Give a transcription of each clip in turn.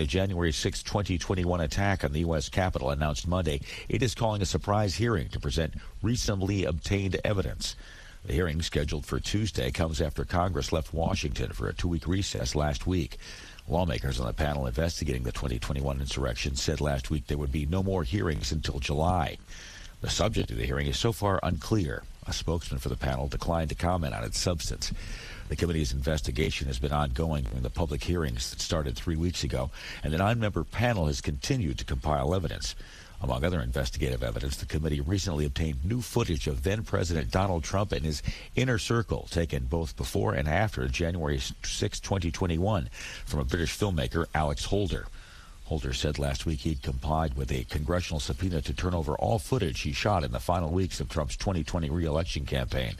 the January 6, 2021 attack on the U.S. Capitol announced Monday it is calling a surprise hearing to present recently obtained evidence. The hearing, scheduled for Tuesday, comes after Congress left Washington for a two week recess last week. Lawmakers on the panel investigating the 2021 insurrection said last week there would be no more hearings until July. The subject of the hearing is so far unclear. A spokesman for the panel declined to comment on its substance. The committee's investigation has been ongoing in the public hearings that started three weeks ago, and the nine member panel has continued to compile evidence. Among other investigative evidence, the committee recently obtained new footage of then President Donald Trump and his inner circle, taken both before and after January 6, 2021, from a British filmmaker, Alex Holder. Holder said last week he'd complied with a congressional subpoena to turn over all footage he shot in the final weeks of Trump's 2020 reelection campaign.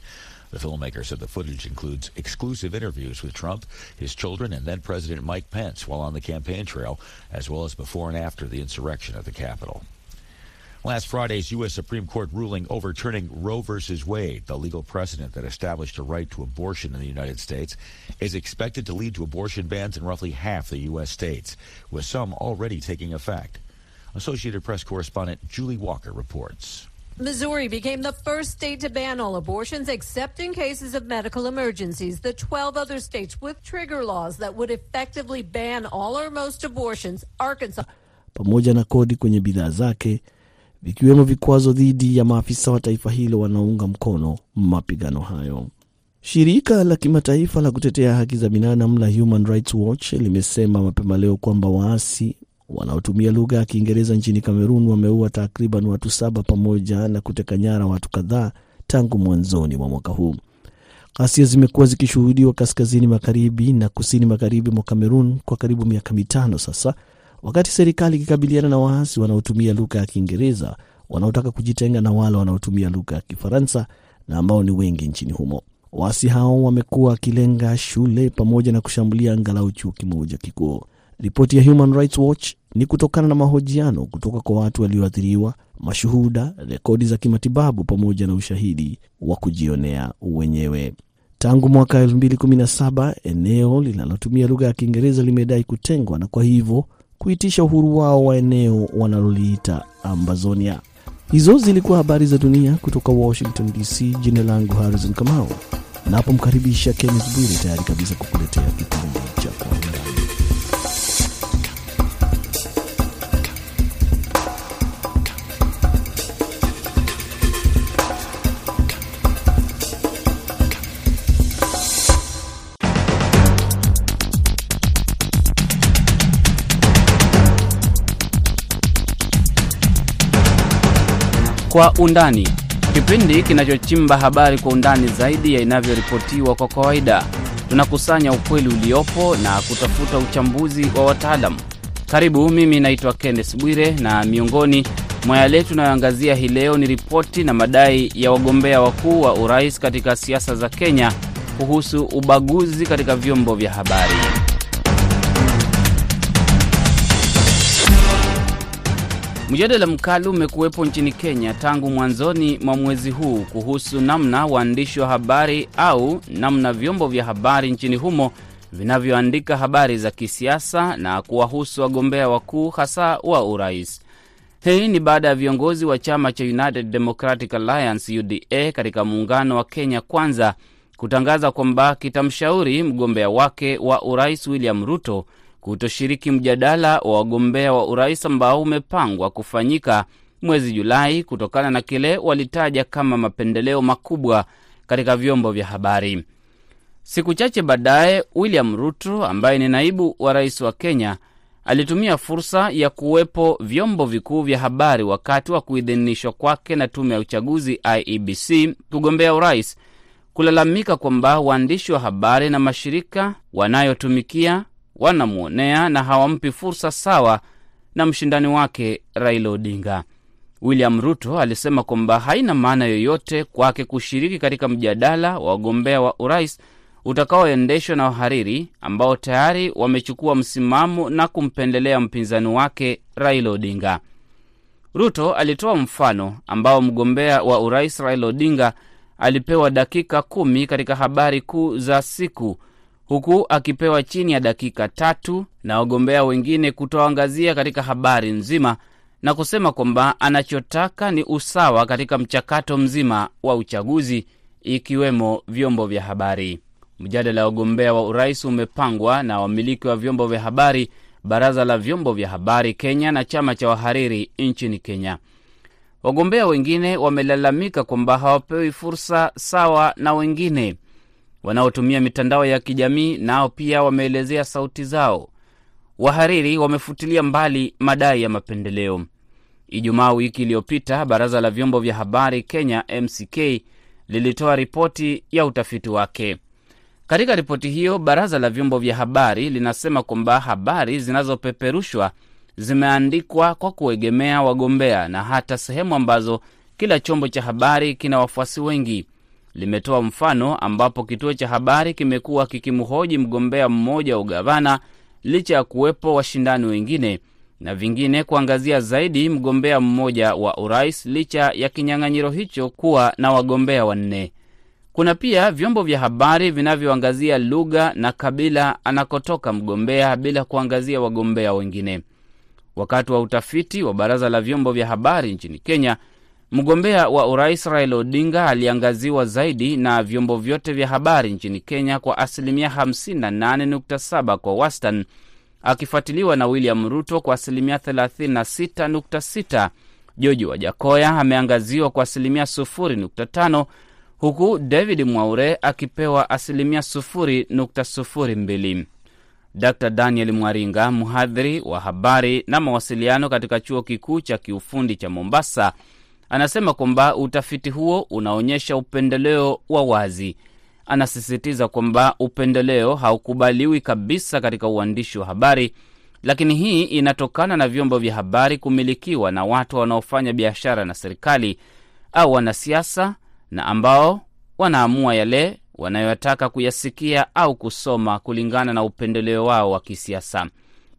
The filmmaker said the footage includes exclusive interviews with Trump, his children, and then President Mike Pence while on the campaign trail, as well as before and after the insurrection at the Capitol. Last Friday's U.S. Supreme Court ruling overturning Roe v. Wade, the legal precedent that established a right to abortion in the United States, is expected to lead to abortion bans in roughly half the U.S. states, with some already taking effect. Associated Press correspondent Julie Walker reports. Missouri became the first state to ban all abortions except in cases of medical emergencies. The 12 other states with trigger laws that would effectively ban all or most abortions, Arkansas pamoja na kodi kwenye bidhaa zake vikiwemo vikwazo dhidi ya maafisa wa taifa hilo wanaounga mkono mapigano hayo. Shirika la kimataifa la kutetea haki za binadamu la Human Rights Watch limesema mapema leo kwamba waasi wanaotumia lugha ya Kiingereza nchini Kamerun wameua takriban watu saba pamoja na kuteka nyara watu kadhaa tangu mwanzoni mwa mwaka huu. Ghasia zimekuwa zikishuhudiwa kaskazini magharibi na kusini magharibi mwa Kamerun kwa karibu miaka mitano sasa, wakati serikali ikikabiliana na waasi wanaotumia lugha ya Kiingereza wanaotaka kujitenga na wale wanaotumia lugha ya Kifaransa na ambao ni wengi nchini humo. Waasi hao wamekuwa wakilenga shule pamoja na kushambulia angalau chuo kimoja kikuu. Ripoti ya Human Rights Watch ni kutokana na mahojiano kutoka kwa watu walioathiriwa, mashuhuda, rekodi za kimatibabu pamoja na ushahidi wa kujionea wenyewe. Tangu mwaka 2017 eneo linalotumia lugha ya Kiingereza limedai kutengwa na kwa hivyo kuitisha uhuru wao wa eneo wanaloliita Ambazonia. Hizo zilikuwa habari za dunia kutoka Washington DC. Jina langu Harrison Kamau, napomkaribisha Kenneth Bwire tayari kabisa kukuletea kipindi cha Kwa Kwa undani, kipindi kinachochimba habari kwa undani zaidi ya inavyoripotiwa kwa kawaida. Tunakusanya ukweli uliopo na kutafuta uchambuzi wa wataalamu. Karibu, mimi naitwa Kenneth Bwire, na miongoni mwa yale tunayoangazia hii leo ni ripoti na madai ya wagombea wakuu wa urais katika siasa za Kenya kuhusu ubaguzi katika vyombo vya habari. Mjadala mkali umekuwepo nchini Kenya tangu mwanzoni mwa mwezi huu kuhusu namna waandishi wa habari au namna vyombo vya habari nchini humo vinavyoandika habari za kisiasa na kuwahusu wagombea wakuu hasa wa urais. Hii ni baada ya viongozi wa chama cha United Democratic Alliance UDA katika muungano wa Kenya Kwanza kutangaza kwamba kitamshauri mgombea wake wa urais William Ruto kutoshiriki mjadala wa wagombea wa urais ambao umepangwa kufanyika mwezi Julai kutokana na kile walitaja kama mapendeleo makubwa katika vyombo vya habari. Siku chache baadaye, William Ruto ambaye ni naibu wa rais wa Kenya alitumia fursa ya kuwepo vyombo vikuu vya habari wakati wa kuidhinishwa kwake na tume ya uchaguzi IEBC kugombea urais kulalamika kwamba waandishi wa habari na mashirika wanayotumikia wanamwonea na hawampi fursa sawa na mshindani wake Raila Odinga. William Ruto alisema kwamba haina maana yoyote kwake kushiriki katika mjadala wa wagombea wa urais utakaoendeshwa na wahariri ambao tayari wamechukua msimamo na kumpendelea mpinzani wake Raila Odinga. Ruto alitoa mfano ambao mgombea wa urais Raila Odinga alipewa dakika kumi katika habari kuu za siku huku akipewa chini ya dakika tatu na wagombea wengine kutoangazia katika habari nzima na kusema kwamba anachotaka ni usawa katika mchakato mzima wa uchaguzi ikiwemo vyombo vya habari. Mjadala wa wagombea wa urais umepangwa na wamiliki wa vyombo vya habari, baraza la vyombo vya habari Kenya na chama cha wahariri nchini Kenya. Wagombea wengine wamelalamika kwamba hawapewi fursa sawa na wengine. Wanaotumia mitandao ya kijamii nao pia wameelezea sauti zao. Wahariri wamefutilia mbali madai ya mapendeleo. Ijumaa wiki iliyopita, baraza la vyombo vya habari Kenya MCK lilitoa ripoti ya utafiti wake. Katika ripoti hiyo, baraza la vyombo vya habari linasema kwamba habari zinazopeperushwa zimeandikwa kwa kuegemea wagombea na hata sehemu ambazo kila chombo cha habari kina wafuasi wengi. Limetoa mfano ambapo kituo cha habari kimekuwa kikimhoji mgombea mmoja wa ugavana licha ya kuwepo washindani wengine, na vingine kuangazia zaidi mgombea mmoja wa urais licha ya kinyang'anyiro hicho kuwa na wagombea wanne. Kuna pia vyombo vya habari vinavyoangazia lugha na kabila anakotoka mgombea bila kuangazia wagombea wengine. Wakati wa utafiti wa baraza la vyombo vya habari nchini Kenya, mgombea wa urais Raila Odinga aliangaziwa zaidi na vyombo vyote vya habari nchini Kenya kwa asilimia 58.7 kwa wastani, akifuatiliwa na William Ruto kwa asilimia 36.6. Joji Wajakoya ameangaziwa kwa asilimia 0.5 huku David Mwaure akipewa asilimia 0.02. Dr Daniel Mwaringa, mhadhiri wa habari na mawasiliano katika chuo kikuu cha kiufundi cha Mombasa, anasema kwamba utafiti huo unaonyesha upendeleo wa wazi. Anasisitiza kwamba upendeleo haukubaliwi kabisa katika uandishi wa habari, lakini hii inatokana na vyombo vya habari kumilikiwa na watu wanaofanya biashara na serikali au wanasiasa na ambao wanaamua yale wanayotaka kuyasikia au kusoma kulingana na upendeleo wao wa kisiasa.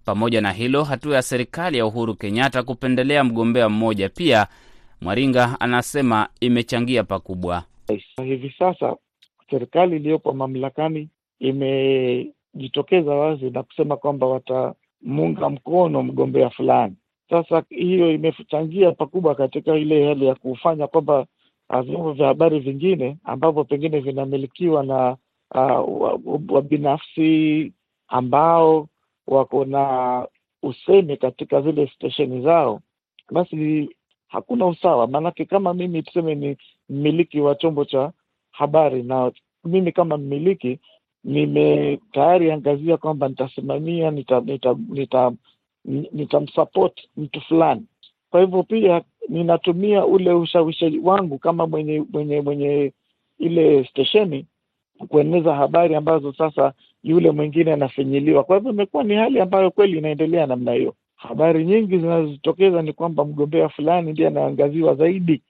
Pamoja na hilo, hatua ya serikali ya Uhuru Kenyatta kupendelea mgombea mmoja pia, Mwaringa anasema imechangia pakubwa. Hivi sasa serikali iliyopo mamlakani imejitokeza wazi na kusema kwamba watamuunga mkono mgombea fulani. Sasa hiyo imechangia pakubwa katika ile hali ya kufanya kwamba vyombo vya habari vingine ambavyo pengine vinamilikiwa na wabinafsi uh, ambao wako na usemi katika zile stesheni zao, basi hakuna usawa. Maanake kama mimi tuseme ni mmiliki wa chombo cha habari na mimi kama mmiliki nime tayari angazia kwamba nitasimamia nitamsupport nita, nita, nita mtu fulani. Kwa hivyo pia ninatumia ule ushawishi wangu kama mwenye mwenye mwenye ile stesheni kueneza habari ambazo sasa yule mwingine anafinyiliwa. Kwa hivyo imekuwa ni hali ambayo kweli inaendelea namna hiyo. Habari nyingi zinazojitokeza ni kwamba mgombea fulani ndiye anaangaziwa zaidi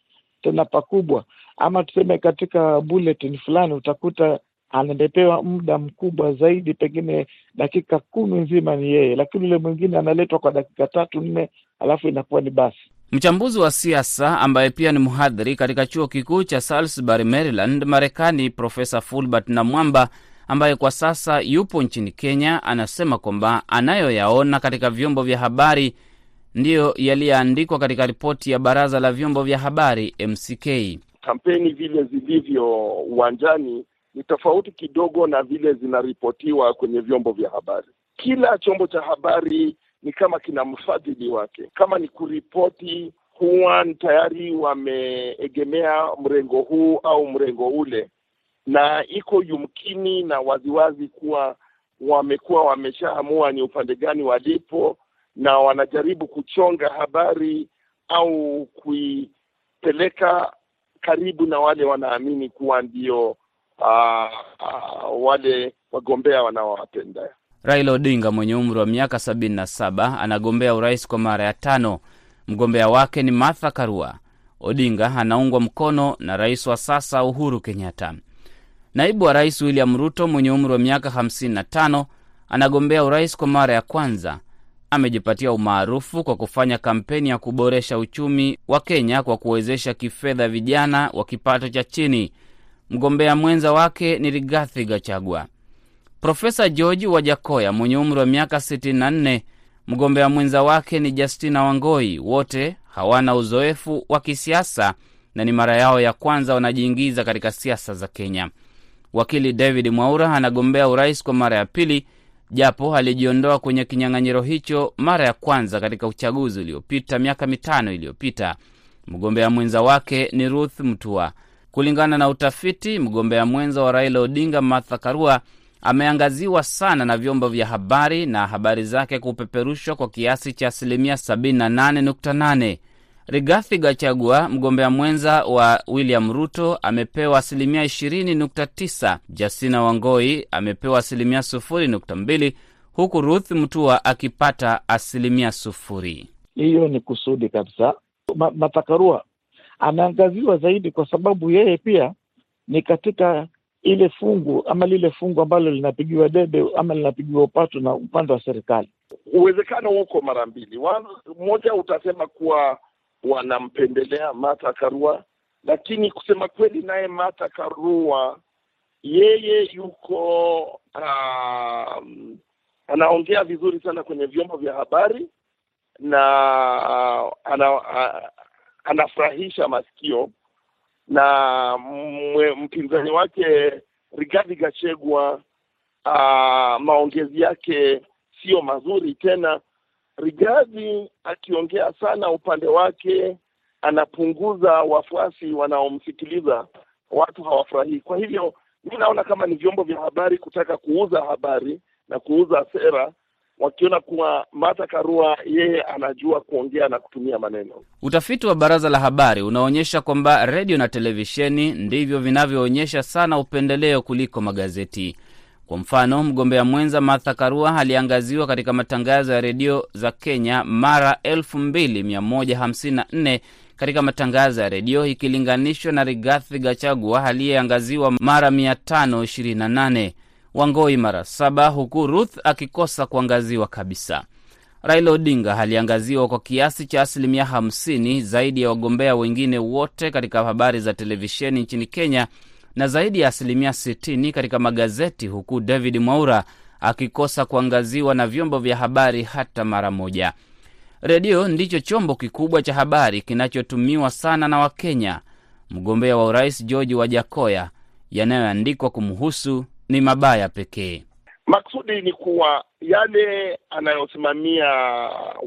tena pakubwa, ama tuseme katika bulletin fulani utakuta anapewa muda mkubwa zaidi, pengine dakika kumi nzima ni yeye, lakini yule mwingine analetwa kwa dakika tatu nne, alafu inakuwa ni basi. Mchambuzi wa siasa ambaye pia ni mhadhiri katika chuo kikuu cha Salisbury, Maryland, Marekani, Profesa Fulbert Namwamba ambaye kwa sasa yupo nchini Kenya, anasema kwamba anayoyaona katika vyombo vya habari ndiyo yaliyoandikwa katika ripoti ya baraza la vyombo vya habari MCK. Kampeni vile zilivyo uwanjani ni tofauti kidogo na vile zinaripotiwa kwenye vyombo vya habari. Kila chombo cha habari ni kama kina mfadhili wake. Kama ni kuripoti, huwa tayari wameegemea mrengo huu au mrengo ule, na iko yumkini na waziwazi kuwa wamekuwa wameshaamua ni upande gani walipo, na wanajaribu kuchonga habari au kuipeleka karibu na wale wanaamini kuwa ndio Uh, uh, wale wagombea wanaowapenda. Raila Odinga mwenye umri wa miaka sabini na saba anagombea urais kwa mara ya tano. Mgombea wake ni Martha Karua. Odinga anaungwa mkono na rais wa sasa Uhuru Kenyatta. Naibu wa rais William Ruto mwenye umri wa miaka 55 anagombea urais kwa mara ya kwanza. Amejipatia umaarufu kwa kufanya kampeni ya kuboresha uchumi wa Kenya kwa kuwezesha kifedha vijana wa kipato cha chini. Mgombea mwenza wake ni Rigathi Gachagua. Profesa George Wajakoya mwenye umri wa miaka 64, mgombea mwenza wake ni Justina Wangoi. Wote hawana uzoefu wa kisiasa na ni mara yao ya kwanza wanajiingiza katika siasa za Kenya. Wakili David Mwaura anagombea urais kwa mara ya pili, japo alijiondoa kwenye kinyang'anyiro hicho mara ya kwanza katika uchaguzi uliopita miaka mitano iliyopita. Mgombea mwenza wake ni Ruth Mutua. Kulingana na utafiti, mgombea mwenza wa Raila Odinga, Martha Karua, ameangaziwa sana na vyombo vya habari na habari zake kupeperushwa kwa kiasi cha asilimia 78.8. Rigathi Gachagua, mgombea mwenza wa William Ruto, amepewa asilimia 20.9. Jasina Wangoi amepewa asilimia 0.2, huku Ruth Mutua akipata asilimia sufuri. Hiyo ni kusudi kabisa. Ma, Matakarua ameangaziwa zaidi kwa sababu yeye pia ni katika ile fungu ama lile fungu ambalo linapigiwa debe ama linapigiwa upatu na upande wa serikali. Uwezekano uko mara mbili. Mmoja utasema kuwa wanampendelea Martha Karua, lakini kusema kweli, naye Martha Karua yeye yuko uh, anaongea vizuri sana kwenye vyombo vya habari na uh, ana, uh, anafurahisha masikio na mpinzani wake Rigathi Gachagua uh, maongezi yake sio mazuri tena. Rigathi akiongea sana upande wake anapunguza wafuasi wanaomsikiliza, watu hawafurahii. Kwa hivyo mi naona kama ni vyombo vya habari kutaka kuuza habari na kuuza sera wakiona kuwa Martha Karua yeye anajua kuongea na kutumia maneno. Utafiti wa Baraza la Habari unaonyesha kwamba redio na televisheni ndivyo vinavyoonyesha sana upendeleo kuliko magazeti. Kwa mfano, mgombea mwenza Martha Karua aliangaziwa katika matangazo ya redio za Kenya mara 2154 katika matangazo ya redio ikilinganishwa na Rigathi Gachagua aliyeangaziwa mara 528. Wangoi mara saba, huku Ruth akikosa kuangaziwa kabisa. Raila Odinga aliangaziwa kwa kiasi cha asilimia 50 zaidi ya wagombea wengine wote katika habari za televisheni nchini Kenya na zaidi ya asilimia 60 katika magazeti, huku David Mwaura akikosa kuangaziwa na vyombo vya habari hata mara moja. Redio ndicho chombo kikubwa cha habari kinachotumiwa sana na Wakenya. Mgombea wa urais George Wajakoya, yanayoandikwa kumhusu ni mabaya pekee. Maksudi ni kuwa yale anayosimamia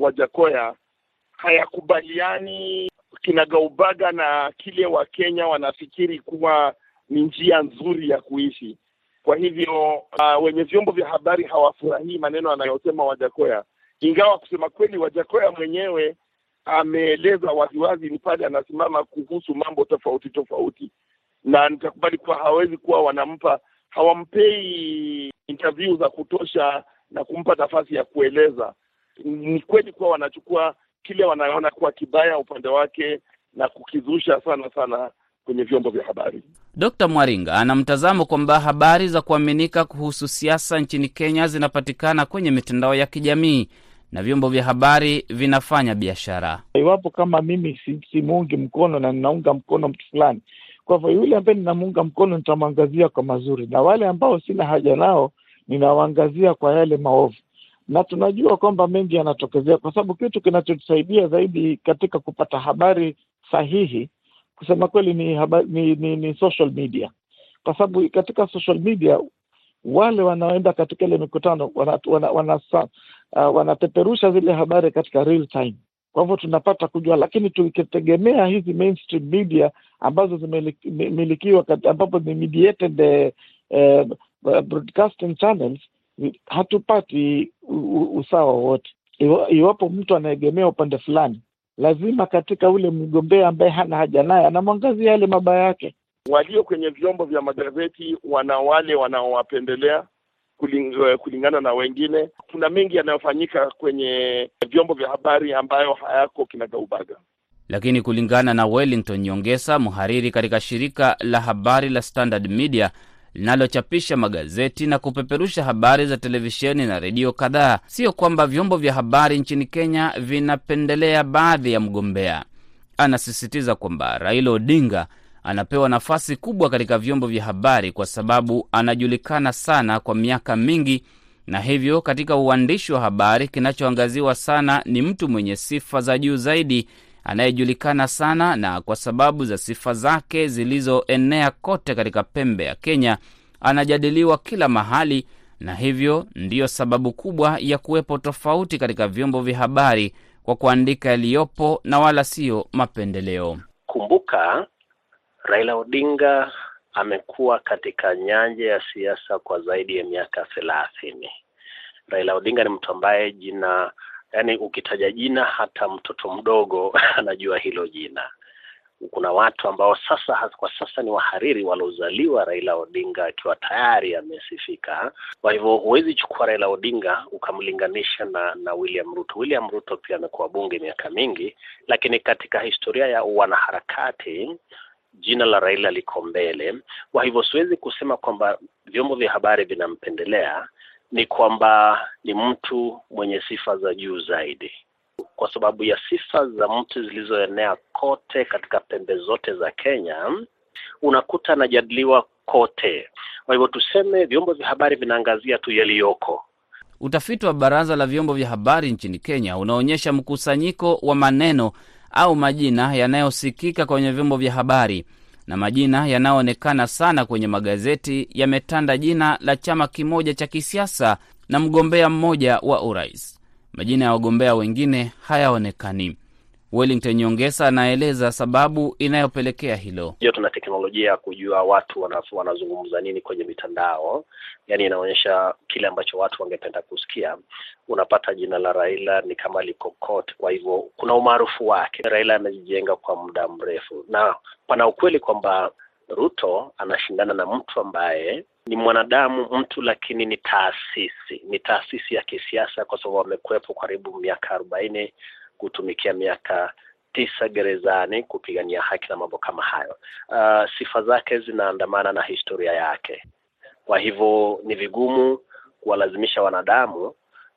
Wajakoya hayakubaliani kinagaubaga na kile Wakenya wanafikiri kuwa ni njia nzuri ya kuishi. Kwa hivyo uh, wenye vyombo vya habari hawafurahii maneno anayosema Wajakoya, ingawa kusema kweli Wajakoya mwenyewe ameeleza waziwazi ni pale anasimama kuhusu mambo tofauti tofauti, na nitakubali kuwa hawezi kuwa wanampa hawampei interview za kutosha na kumpa nafasi ya kueleza. Ni kweli kuwa wanachukua kile wanaona kuwa kibaya upande wake na kukizusha sana sana kwenye vyombo vya habari. Dkt Mwaringa ana mtazamo kwamba habari za kuaminika kuhusu siasa nchini Kenya zinapatikana kwenye mitandao ya kijamii na vyombo vya habari vinafanya biashara. Iwapo kama mimi si, simuungi mkono na ninaunga mkono mtu fulani, kwa hivyo yule ambaye ninamuunga mkono nitamwangazia kwa mazuri, na wale ambao sina haja nao ninawaangazia kwa yale maovu, na tunajua kwamba mengi yanatokezea, kwa sababu kitu kinachotusaidia zaidi katika kupata habari sahihi kusema kweli ni, ni, ni, ni social media, kwa sababu katika social media wale wanaoenda katika ile mikutano wanapeperusha wana, wana, uh, zile habari katika real time. Kwa hivyo tunapata kujua, lakini tukitegemea hizi mainstream media ambazo zimemilikiwa ambapo ni mediated uh, broadcasting channels, hatupati usawa wote. Iwapo mtu anaegemea upande fulani lazima katika ule mgombea ambaye hana haja naye anamwangazia yale mabaya yake. Walio kwenye vyombo vya magazeti wana wale wanaowapendelea kuling, kulingana na wengine. Kuna mengi yanayofanyika kwenye vyombo vya habari ambayo hayako kinagaubaga. Lakini kulingana na Wellington Nyongesa, mhariri katika shirika la habari la Standard Media linalochapisha magazeti na kupeperusha habari za televisheni na redio kadhaa, sio kwamba vyombo vya habari nchini Kenya vinapendelea baadhi ya mgombea. Anasisitiza kwamba Raila Odinga anapewa nafasi kubwa katika vyombo vya habari kwa sababu anajulikana sana kwa miaka mingi, na hivyo katika uandishi wa habari kinachoangaziwa sana ni mtu mwenye sifa za juu zaidi anayejulikana sana, na kwa sababu za sifa zake zilizoenea kote katika pembe ya Kenya anajadiliwa kila mahali, na hivyo ndiyo sababu kubwa ya kuwepo tofauti katika vyombo vya habari kwa kuandika yaliyopo na wala siyo mapendeleo. Kumbuka, Raila Odinga amekuwa katika nyanja ya siasa kwa zaidi ya miaka thelathini. Raila Odinga ni mtu ambaye jina, yani ukitaja jina hata mtoto mdogo anajua hilo jina. Kuna watu ambao sasa kwa sasa ni wahariri waliozaliwa Raila Odinga akiwa tayari amesifika. Kwa hivyo huwezi chukua Raila Odinga ukamlinganisha na na William Ruto. William Ruto pia amekuwa bunge miaka mingi, lakini katika historia ya wanaharakati jina la Raila liko mbele. Kwa hivyo siwezi kusema kwamba vyombo vya habari vinampendelea, ni kwamba ni mtu mwenye sifa za juu zaidi kwa sababu ya sifa za mtu zilizoenea kote katika pembe zote za Kenya, unakuta anajadiliwa kote. Kwa hivyo tuseme vyombo vya habari vinaangazia tu yaliyoko. Utafiti wa Baraza la Vyombo vya Habari nchini Kenya unaonyesha mkusanyiko wa maneno au majina yanayosikika kwenye vyombo vya habari na majina yanayoonekana sana kwenye magazeti yametanda jina la chama kimoja cha kisiasa na mgombea mmoja wa urais. Majina ya wagombea wengine hayaonekani. Wellington Nyongesa anaeleza sababu inayopelekea hilo. Hiyo tuna teknolojia ya kujua watu wanazungumza nini kwenye mitandao, yaani inaonyesha kile ambacho watu wangependa kusikia. Unapata jina la Raila ni kama liko kote, kwa hivyo kuna umaarufu wake. Raila amejijenga kwa muda mrefu, na pana ukweli kwamba Ruto anashindana na mtu ambaye ni mwanadamu mtu, lakini ni taasisi, ni taasisi ya kisiasa, kwa sababu amekuwepo karibu miaka arobaini kutumikia miaka tisa gerezani kupigania haki na mambo kama hayo. Uh, sifa zake zinaandamana na historia yake, kwa hivyo ni vigumu kuwalazimisha wanadamu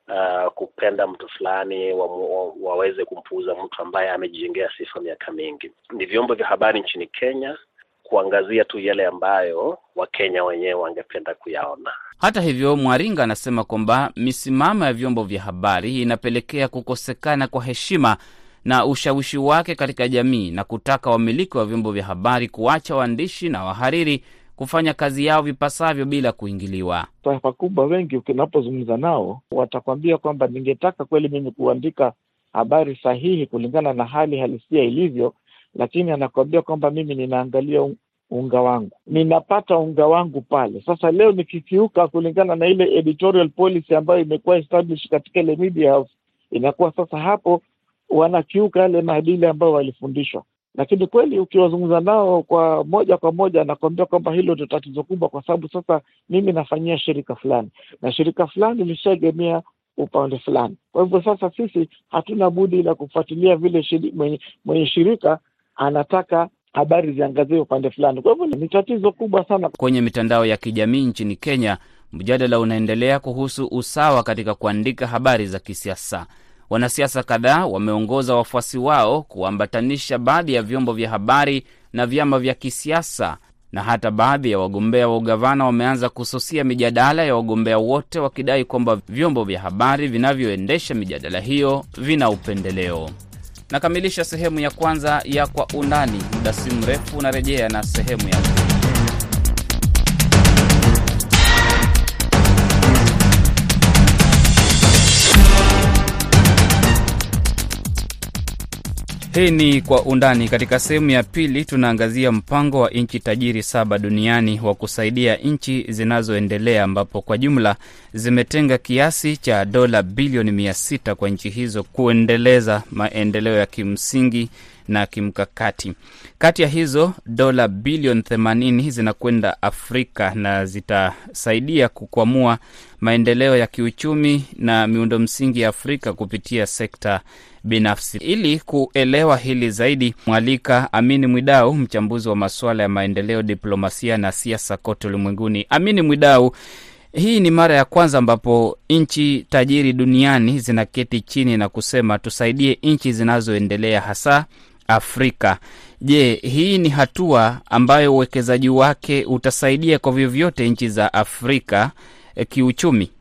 uh, kupenda mtu fulani wa, wa, waweze kumpuuza mtu ambaye amejijengea sifa miaka mingi. Ni vyombo vya habari nchini Kenya kuangazia tu yale ambayo Wakenya wenyewe wangependa kuyaona. Hata hivyo, Mwaringa anasema kwamba misimamo ya vyombo vya habari inapelekea kukosekana kwa heshima na ushawishi wake katika jamii na kutaka wamiliki wa vyombo vya habari kuacha waandishi na wahariri kufanya kazi yao vipasavyo bila kuingiliwa. Taifa kubwa wengi unapozungumza nao watakwambia kwamba ningetaka kweli mimi kuandika habari sahihi kulingana na hali halisia ilivyo, lakini anakuambia kwamba mimi ninaangalia unga wangu, ninapata unga wangu pale. Sasa leo nikikiuka kulingana na ile editorial policy ambayo imekuwa established katika ile media house, inakuwa sasa hapo wanakiuka yale maadili ambayo walifundishwa. Lakini kweli ukiwazungumza nao kwa moja kwa moja, nakuambia kwamba hilo ndio tatizo kubwa, kwa sababu sasa mimi nafanyia shirika fulani na shirika fulani lishaegemea upande fulani. Kwa hivyo sasa sisi hatuna budi la kufuatilia vile shiri, mwenye, mwenye shirika anataka habari ziangazie upande fulani. Kwa hivyo ni tatizo kubwa sana. Kwenye mitandao ya kijamii nchini Kenya, mjadala unaendelea kuhusu usawa katika kuandika habari za kisiasa. Wanasiasa kadhaa wameongoza wafuasi wao kuambatanisha baadhi ya vyombo vya habari na vyama vya kisiasa, na hata baadhi ya wagombea wa ugavana wameanza kususia mijadala ya wagombea wote, wakidai kwamba vyombo vya habari vinavyoendesha mijadala hiyo vina upendeleo. Nakamilisha sehemu ya kwanza ya Kwa Undani. Muda si mrefu unarejea na sehemu ya Hii ni Kwa Undani. Katika sehemu ya pili, tunaangazia mpango wa nchi tajiri saba duniani wa kusaidia nchi zinazoendelea, ambapo kwa jumla zimetenga kiasi cha dola bilioni mia sita kwa nchi hizo kuendeleza maendeleo ya kimsingi na kimkakati. Kati ya hizo dola bilioni 80 zinakwenda Afrika na zitasaidia kukwamua maendeleo ya kiuchumi na miundo msingi ya Afrika kupitia sekta binafsi. Ili kuelewa hili zaidi, mwalika Amini Mwidau, mchambuzi wa masuala ya maendeleo, diplomasia na siasa kote ulimwenguni. Amini Mwidau, hii ni mara ya kwanza ambapo nchi tajiri duniani zinaketi chini na kusema tusaidie nchi zinazoendelea hasa Afrika. Je, hii ni hatua ambayo uwekezaji wake utasaidia kwa vyovyote nchi za Afrika e, kiuchumi?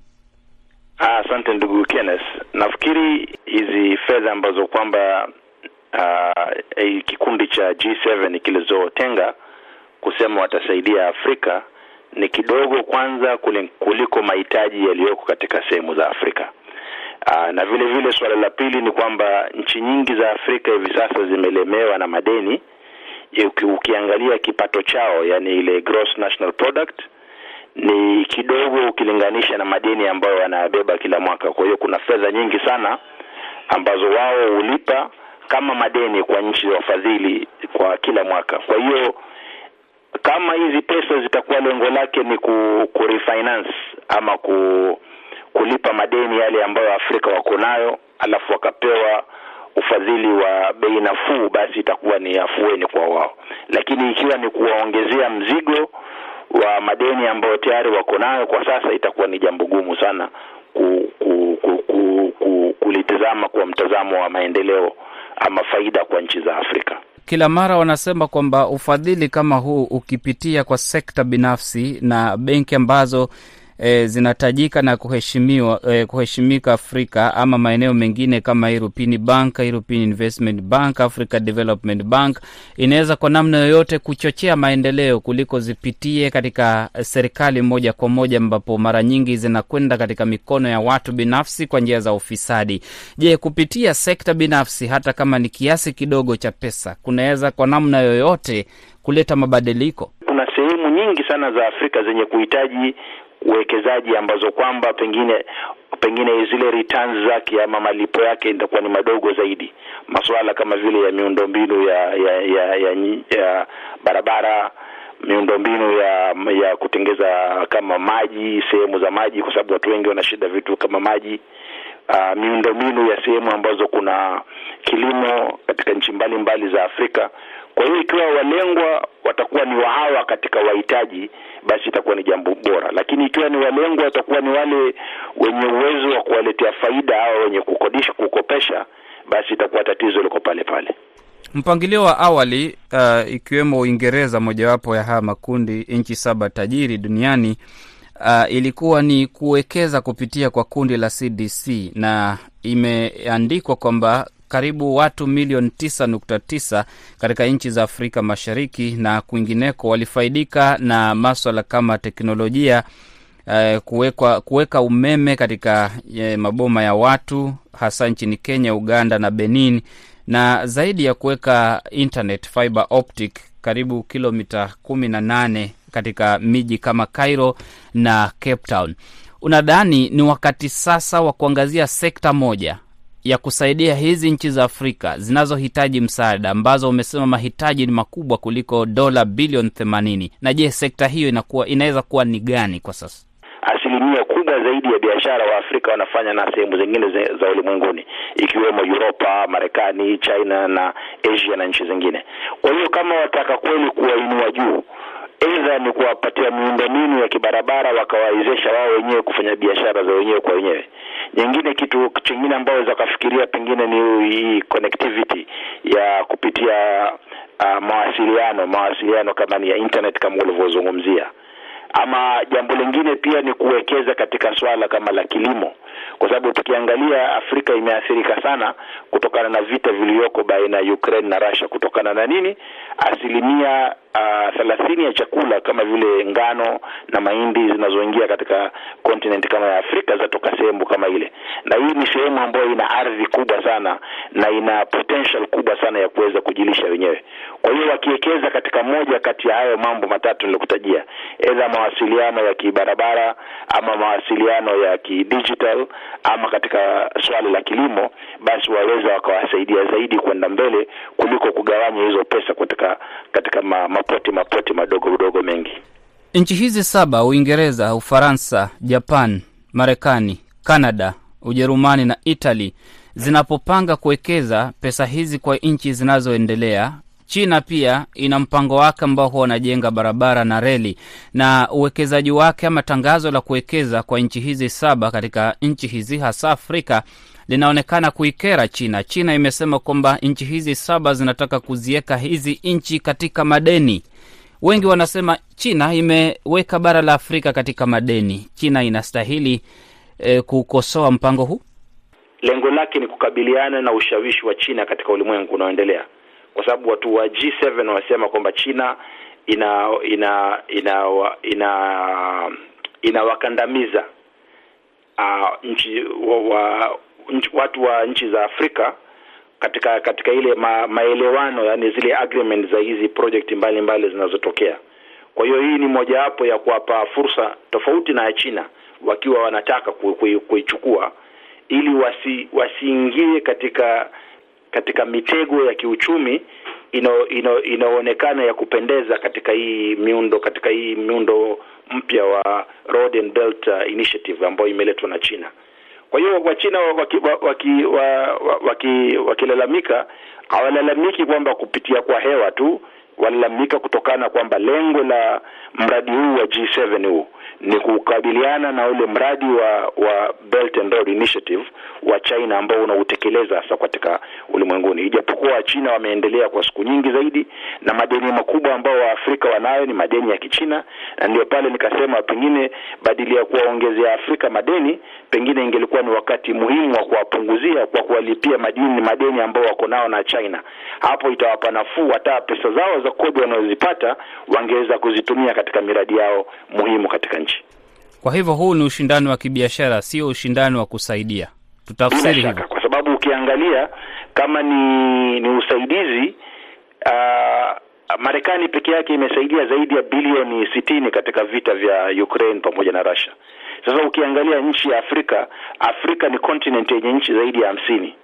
Asante ndugu Kenneth, nafikiri hizi fedha ambazo kwamba uh, kikundi cha G7 kilizotenga kusema watasaidia Afrika ni kidogo kwanza kuliko mahitaji yaliyoko katika sehemu za Afrika. Aa, na vile vile suala la pili ni kwamba nchi nyingi za Afrika hivi sasa zimelemewa na madeni. Ukiangalia kipato chao, yani ile gross national product ni kidogo ukilinganisha na madeni ambayo wanayabeba kila mwaka. Kwa hiyo kuna fedha nyingi sana ambazo wao hulipa kama madeni kwa nchi wafadhili kwa kila mwaka. Kwa hiyo kama hizi pesa zitakuwa lengo lake ni ku, ku refinance ama ku, kulipa madeni yale ambayo Afrika wako nayo, alafu wakapewa ufadhili wa bei nafuu, basi itakuwa ni afueni kwa wao. Lakini ikiwa ni kuwaongezea mzigo wa madeni ambayo tayari wako nayo kwa sasa, itakuwa ni jambo gumu sana ku, ku, ku, ku, ku, kulitazama kwa mtazamo wa maendeleo ama faida kwa nchi za Afrika. Kila mara wanasema kwamba ufadhili kama huu ukipitia kwa sekta binafsi na benki ambazo e, zinatajika na kuheshimiwa e, kuheshimika Afrika ama maeneo mengine kama European Bank, European Investment Bank, Africa Development Bank, inaweza kwa namna yoyote kuchochea maendeleo kuliko zipitie katika serikali moja kwa moja, ambapo mara nyingi zinakwenda katika mikono ya watu binafsi kwa njia za ufisadi. Je, kupitia sekta binafsi, hata kama ni kiasi kidogo cha pesa, kunaweza kwa namna yoyote kuleta mabadiliko? Kuna sehemu nyingi sana za Afrika zenye kuhitaji uwekezaji ambazo kwamba pengine pengine zile returns zake ama malipo yake itakuwa ni madogo zaidi. Masuala kama vile ya miundombinu ya ya, ya, ya, ya barabara, miundombinu ya ya kutengeza kama maji, sehemu za maji, kwa sababu watu wengi wana shida vitu kama maji. Uh, miundombinu ya sehemu ambazo kuna kilimo katika nchi mbalimbali za Afrika. Kwa hiyo ikiwa walengwa watakuwa ni wahawa katika wahitaji, basi itakuwa ni jambo bora, lakini ikiwa ni walengwa watakuwa ni wale wenye uwezo wa kuwaletea faida au wenye kukodisha, kukopesha, basi itakuwa tatizo liko pale pale. Mpangilio wa awali uh, ikiwemo Uingereza, mojawapo ya haya makundi nchi saba tajiri duniani uh, ilikuwa ni kuwekeza kupitia kwa kundi la CDC na imeandikwa kwamba karibu watu milioni 9.9 katika nchi za Afrika Mashariki na kwingineko walifaidika na maswala kama teknolojia eh, kuweka, kuweka umeme katika eh, maboma ya watu hasa nchini Kenya, Uganda na Benin na zaidi ya kuweka internet fiber optic karibu kilomita kumi na nane katika miji kama Cairo na Cape Town. Unadhani ni wakati sasa wa kuangazia sekta moja ya kusaidia hizi nchi za Afrika zinazohitaji msaada, ambazo umesema mahitaji ni makubwa kuliko dola bilioni themanini? Na je, sekta hiyo inakuwa inaweza kuwa ni gani kwa sasa? Asilimia kubwa zaidi ya biashara wa Afrika wanafanya na sehemu zingine za, ulimwenguni ikiwemo Uropa, Marekani, China na Asia na nchi zingine. Kwa hiyo kama wataka kweli kuwainua juu, aidha ni kuwapatia miundombinu ya kibarabara, wakawawezesha wao wenyewe kufanya biashara za wenyewe kwa wenyewe. Nyingine, kitu chingine ambayo waweza kafikiria pengine ni hii connectivity ya kupitia uh, mawasiliano mawasiliano kama ni ya internet kama ulivyozungumzia ama jambo lingine pia ni kuwekeza katika swala kama la kilimo, kwa sababu tukiangalia Afrika imeathirika sana kutokana na vita viliyoko baina ya Ukraine na Russia. Kutokana na nini? Asilimia thelathini uh, ya chakula kama vile ngano na mahindi zinazoingia katika continent kama ya Afrika zatoka sehemu kama ile, na hii ni sehemu ambayo ina ardhi kubwa sana na ina potential kubwa sana ya kuweza kujilisha wenyewe. Kwa hiyo wakiwekeza katika moja kati ya hayo mambo matatu nilikutajia, edha mawasiliano ya kibarabara ama mawasiliano ya kidigital ama katika swala la kilimo, basi waweza wakawasaidia zaidi kwenda mbele kuliko kugawanya hizo pesa katika katika ma, mapoti mapoti madogo madogo mengi. Nchi hizi saba, Uingereza, Ufaransa, Japan, Marekani, Kanada, Ujerumani na Italy zinapopanga kuwekeza pesa hizi kwa nchi zinazoendelea China pia ina mpango wake ambao huwa wanajenga barabara na reli, na uwekezaji wake ama tangazo la kuwekeza kwa nchi hizi saba katika nchi hizi hasa Afrika linaonekana kuikera China. China imesema kwamba nchi hizi saba zinataka kuziweka hizi nchi katika madeni. Wengi wanasema China imeweka bara la Afrika katika madeni. China inastahili eh, kukosoa mpango huu. Lengo lake ni kukabiliana na ushawishi wa China katika ulimwengu unaoendelea, kwa sababu watu wa G7 wanasema kwamba China ina ina ina ina inawakandamiza uh, nchi wa, wa, watu wa nchi za Afrika katika katika ile ma, maelewano yani zile agreement za hizi project mbalimbali zinazotokea. Kwa hiyo hii ni mojawapo ya kuwapa fursa tofauti na ya China wakiwa wanataka kuichukua ili wasi wasiingie katika katika mitego ya kiuchumi ino, ino, inaonekana ya kupendeza katika hii miundo katika hii miundo mpya wa Road and Belt Initiative ambayo imeletwa na China. Kwa hiyo Wachina wakilalamika waki, waki, waki hawalalamiki kwamba kupitia kwa hewa tu, walalamika kutokana kwamba lengo la mradi huu wa G7 huu ni kukabiliana na ule mradi wa wa Belt and Road Initiative wa China ambao unautekeleza hasa katika ulimwenguni. Ijapokuwa Wachina wameendelea kwa siku nyingi zaidi, na madeni makubwa ambao Waafrika wanayo ni madeni ya Kichina, na ndio pale nikasema pengine badili ya kuwaongezea Afrika madeni, pengine ingelikuwa ni wakati muhimu wa kuwapunguzia kwa kuwalipia madini madeni ambao wako nao na China. Hapo itawapa nafuu, hata pesa zao za kodi wanazozipata wangeweza kuzitumia katika miradi yao muhimu katika nchi. Kwa hivyo huu ni ushindani wa kibiashara, sio ushindani wa kusaidia. Tutafsiri hivyo, kwa sababu ukiangalia kama ni ni usaidizi uh, Marekani peke yake imesaidia zaidi ya bilioni sitini katika vita vya Ukraine pamoja na Russia. Sasa ukiangalia nchi ya Afrika, Afrika ni continent yenye nchi zaidi ya hamsini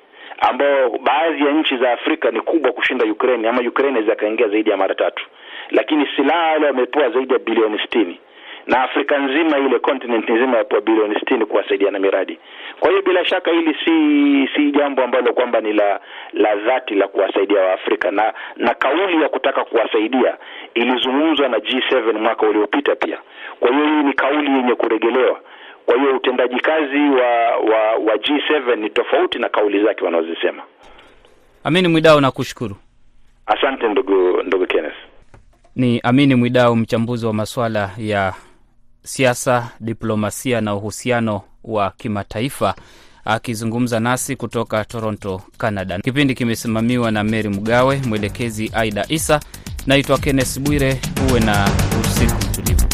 ambao baadhi ya nchi za Afrika ni kubwa kushinda Ukraine, ama Ukraine inaweza kaingia zaidi ya mara tatu, lakini silaha wale wamepewa zaidi ya bilioni sitini na Afrika nzima ile continent nzima yapewa bilioni sitini kuwasaidia na miradi. Kwa hiyo bila shaka hili si si jambo ambalo kwamba ni la la dhati la kuwasaidia Waafrika, na na kauli ya kutaka kuwasaidia ilizungumzwa na G7 mwaka uliopita pia. Kwa hiyo hii ni kauli yenye kuregelewa. Kwa hiyo utendaji kazi wa wa, wa G7 ni tofauti na kauli zake wanazozisema. Amini Mwidau, nakushukuru. Asante ndugu ndugu Kenneth. Ni Amini Mwidau, mchambuzi wa masuala ya siasa, diplomasia na uhusiano wa kimataifa akizungumza nasi kutoka Toronto, Canada. Kipindi kimesimamiwa na Mary Mgawe, mwelekezi Aida Isa. Naitwa Kenneth Bwire. Uwe na usiku tulivu.